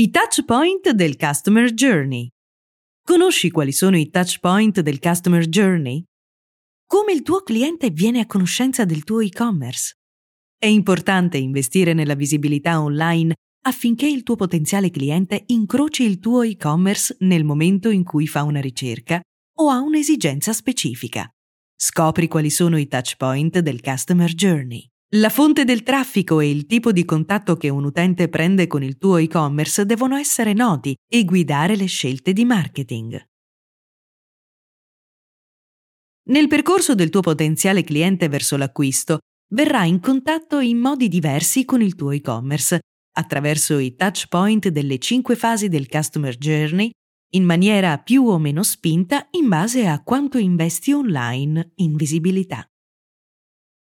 I touch point del Customer Journey. Conosci quali sono i touch point del Customer Journey? Come il tuo cliente viene a conoscenza del tuo e-commerce? È importante investire nella visibilità online affinché il tuo potenziale cliente incroci il tuo e-commerce nel momento in cui fa una ricerca o ha un'esigenza specifica. Scopri quali sono i touch point del Customer Journey. La fonte del traffico e il tipo di contatto che un utente prende con il tuo e-commerce devono essere noti e guidare le scelte di marketing. Nel percorso del tuo potenziale cliente verso l'acquisto, verrà in contatto in modi diversi con il tuo e-commerce, attraverso i touch point delle cinque fasi del Customer Journey, in maniera più o meno spinta in base a quanto investi online in visibilità.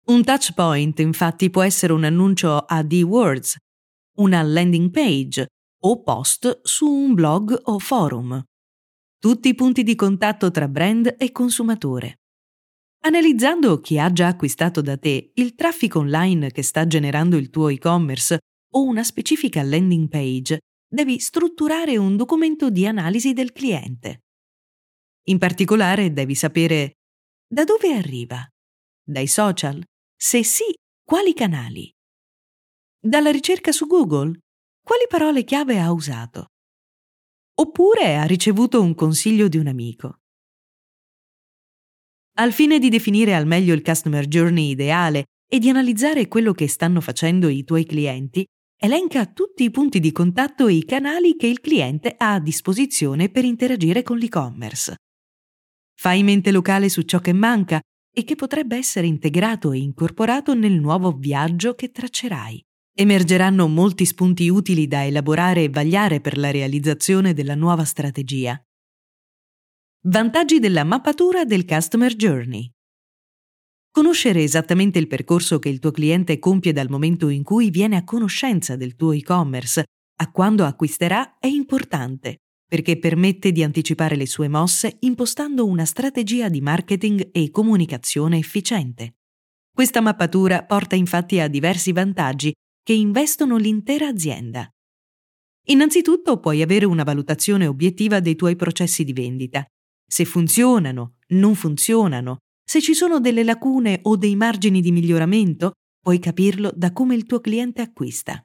Un touch point infatti può essere un annuncio a D-Words, una landing page o post su un blog o forum. Tutti i punti di contatto tra brand e consumatore. Analizzando chi ha già acquistato da te, il traffico online che sta generando il tuo e-commerce o una specifica landing page, devi strutturare un documento di analisi del cliente. In particolare devi sapere da dove arriva? Dai social? Se sì, quali canali? Dalla ricerca su Google? Quali parole chiave ha usato? Oppure ha ricevuto un consiglio di un amico? Al fine di definire al meglio il customer journey ideale e di analizzare quello che stanno facendo i tuoi clienti, elenca tutti i punti di contatto e i canali che il cliente ha a disposizione per interagire con l'e-commerce. Fai mente locale su ciò che manca e che potrebbe essere integrato e incorporato nel nuovo viaggio che traccerai. Emergeranno molti spunti utili da elaborare e vagliare per la realizzazione della nuova strategia. Vantaggi della mappatura del Customer Journey. Conoscere esattamente il percorso che il tuo cliente compie dal momento in cui viene a conoscenza del tuo e-commerce a quando acquisterà è importante perché permette di anticipare le sue mosse impostando una strategia di marketing e comunicazione efficiente. Questa mappatura porta infatti a diversi vantaggi che investono l'intera azienda. Innanzitutto puoi avere una valutazione obiettiva dei tuoi processi di vendita. Se funzionano, non funzionano, se ci sono delle lacune o dei margini di miglioramento, puoi capirlo da come il tuo cliente acquista.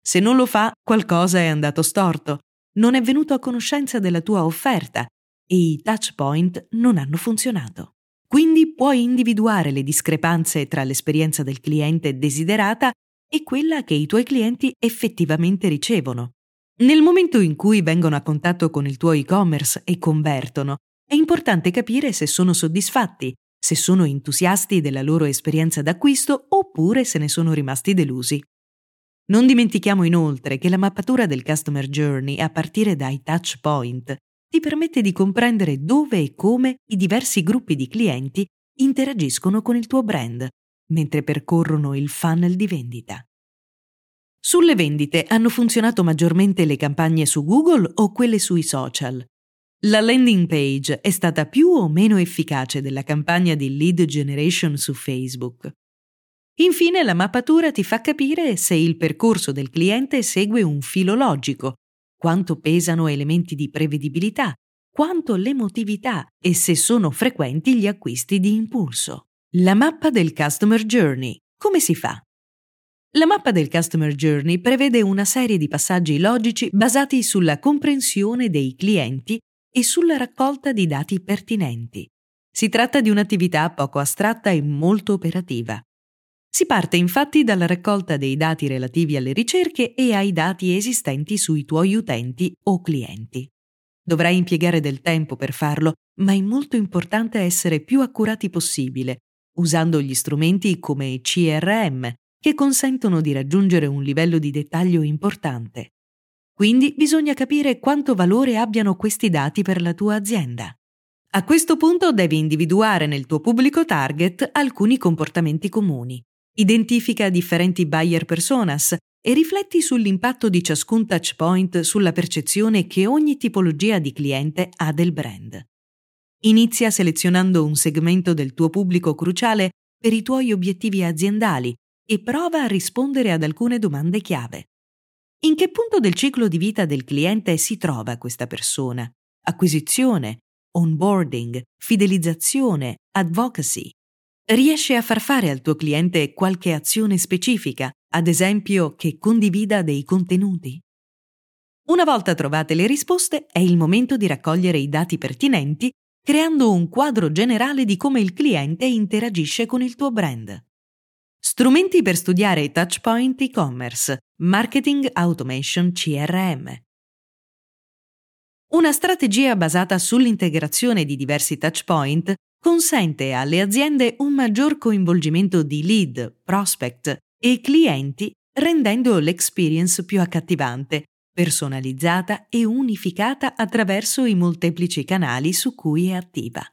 Se non lo fa, qualcosa è andato storto non è venuto a conoscenza della tua offerta e i touch point non hanno funzionato. Quindi puoi individuare le discrepanze tra l'esperienza del cliente desiderata e quella che i tuoi clienti effettivamente ricevono. Nel momento in cui vengono a contatto con il tuo e-commerce e convertono, è importante capire se sono soddisfatti, se sono entusiasti della loro esperienza d'acquisto oppure se ne sono rimasti delusi. Non dimentichiamo inoltre che la mappatura del Customer Journey a partire dai touch point ti permette di comprendere dove e come i diversi gruppi di clienti interagiscono con il tuo brand mentre percorrono il funnel di vendita. Sulle vendite hanno funzionato maggiormente le campagne su Google o quelle sui social? La landing page è stata più o meno efficace della campagna di lead generation su Facebook? Infine la mappatura ti fa capire se il percorso del cliente segue un filo logico, quanto pesano elementi di prevedibilità, quanto l'emotività e se sono frequenti gli acquisti di impulso. La mappa del Customer Journey. Come si fa? La mappa del Customer Journey prevede una serie di passaggi logici basati sulla comprensione dei clienti e sulla raccolta di dati pertinenti. Si tratta di un'attività poco astratta e molto operativa. Si parte infatti dalla raccolta dei dati relativi alle ricerche e ai dati esistenti sui tuoi utenti o clienti. Dovrai impiegare del tempo per farlo, ma è molto importante essere più accurati possibile, usando gli strumenti come CRM, che consentono di raggiungere un livello di dettaglio importante. Quindi bisogna capire quanto valore abbiano questi dati per la tua azienda. A questo punto devi individuare nel tuo pubblico target alcuni comportamenti comuni. Identifica differenti buyer personas e rifletti sull'impatto di ciascun touchpoint sulla percezione che ogni tipologia di cliente ha del brand. Inizia selezionando un segmento del tuo pubblico cruciale per i tuoi obiettivi aziendali e prova a rispondere ad alcune domande chiave. In che punto del ciclo di vita del cliente si trova questa persona? Acquisizione, onboarding, fidelizzazione, advocacy. Riesce a far fare al tuo cliente qualche azione specifica, ad esempio che condivida dei contenuti? Una volta trovate le risposte, è il momento di raccogliere i dati pertinenti, creando un quadro generale di come il cliente interagisce con il tuo brand. Strumenti per studiare Touchpoint e-commerce, marketing automation CRM. Una strategia basata sull'integrazione di diversi touchpoint consente alle aziende un maggior coinvolgimento di lead, prospect e clienti, rendendo l'experience più accattivante, personalizzata e unificata attraverso i molteplici canali su cui è attiva.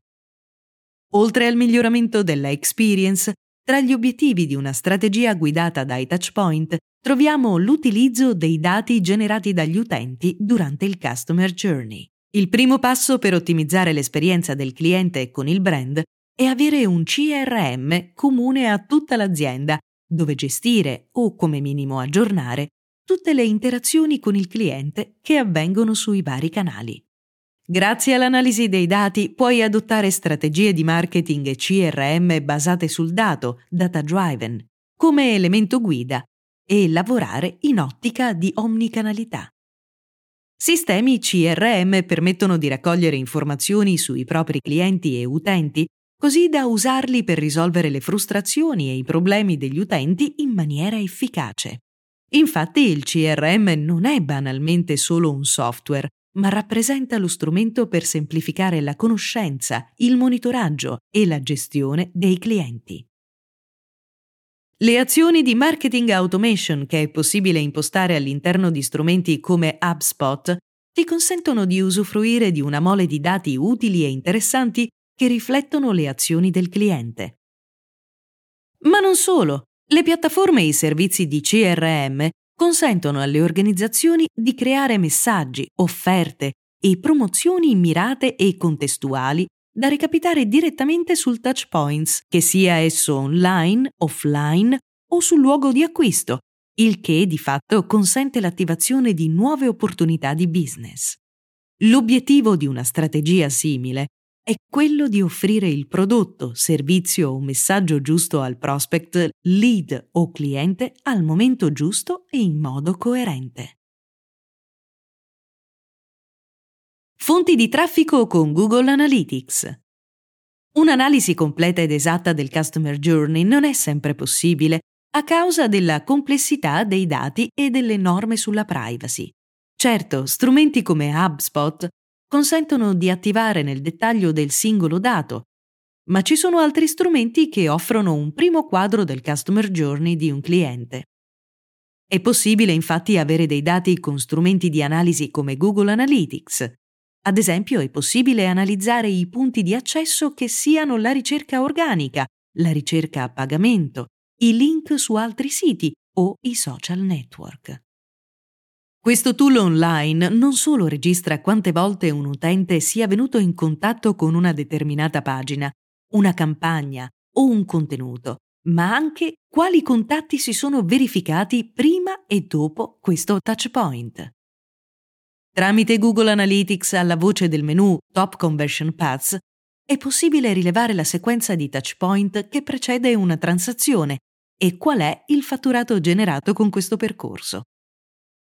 Oltre al miglioramento della experience, tra gli obiettivi di una strategia guidata dai touchpoint troviamo l'utilizzo dei dati generati dagli utenti durante il Customer Journey. Il primo passo per ottimizzare l'esperienza del cliente con il brand è avere un CRM comune a tutta l'azienda, dove gestire o come minimo aggiornare tutte le interazioni con il cliente che avvengono sui vari canali. Grazie all'analisi dei dati puoi adottare strategie di marketing e CRM basate sul dato, data driven, come elemento guida e lavorare in ottica di omnicanalità. Sistemi CRM permettono di raccogliere informazioni sui propri clienti e utenti, così da usarli per risolvere le frustrazioni e i problemi degli utenti in maniera efficace. Infatti il CRM non è banalmente solo un software, ma rappresenta lo strumento per semplificare la conoscenza, il monitoraggio e la gestione dei clienti. Le azioni di marketing automation che è possibile impostare all'interno di strumenti come HubSpot ti consentono di usufruire di una mole di dati utili e interessanti che riflettono le azioni del cliente. Ma non solo, le piattaforme e i servizi di CRM consentono alle organizzazioni di creare messaggi, offerte e promozioni mirate e contestuali da recapitare direttamente sul touchpoints, che sia esso online, offline o sul luogo di acquisto, il che di fatto consente l'attivazione di nuove opportunità di business. L'obiettivo di una strategia simile è quello di offrire il prodotto, servizio o messaggio giusto al prospect, lead o cliente al momento giusto e in modo coerente. Fonti di traffico con Google Analytics. Un'analisi completa ed esatta del Customer Journey non è sempre possibile a causa della complessità dei dati e delle norme sulla privacy. Certo, strumenti come HubSpot consentono di attivare nel dettaglio del singolo dato, ma ci sono altri strumenti che offrono un primo quadro del customer journey di un cliente. È possibile infatti avere dei dati con strumenti di analisi come Google Analytics. Ad esempio è possibile analizzare i punti di accesso che siano la ricerca organica, la ricerca a pagamento, i link su altri siti o i social network. Questo tool online non solo registra quante volte un utente sia venuto in contatto con una determinata pagina, una campagna o un contenuto, ma anche quali contatti si sono verificati prima e dopo questo touchpoint. Tramite Google Analytics alla voce del menu Top Conversion Paths è possibile rilevare la sequenza di touchpoint che precede una transazione e qual è il fatturato generato con questo percorso.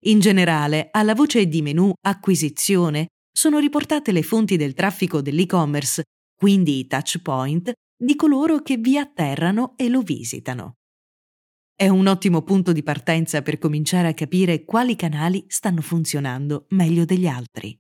In generale, alla voce di menu Acquisizione sono riportate le fonti del traffico dell'e-commerce, quindi i touch point, di coloro che vi atterrano e lo visitano. È un ottimo punto di partenza per cominciare a capire quali canali stanno funzionando meglio degli altri.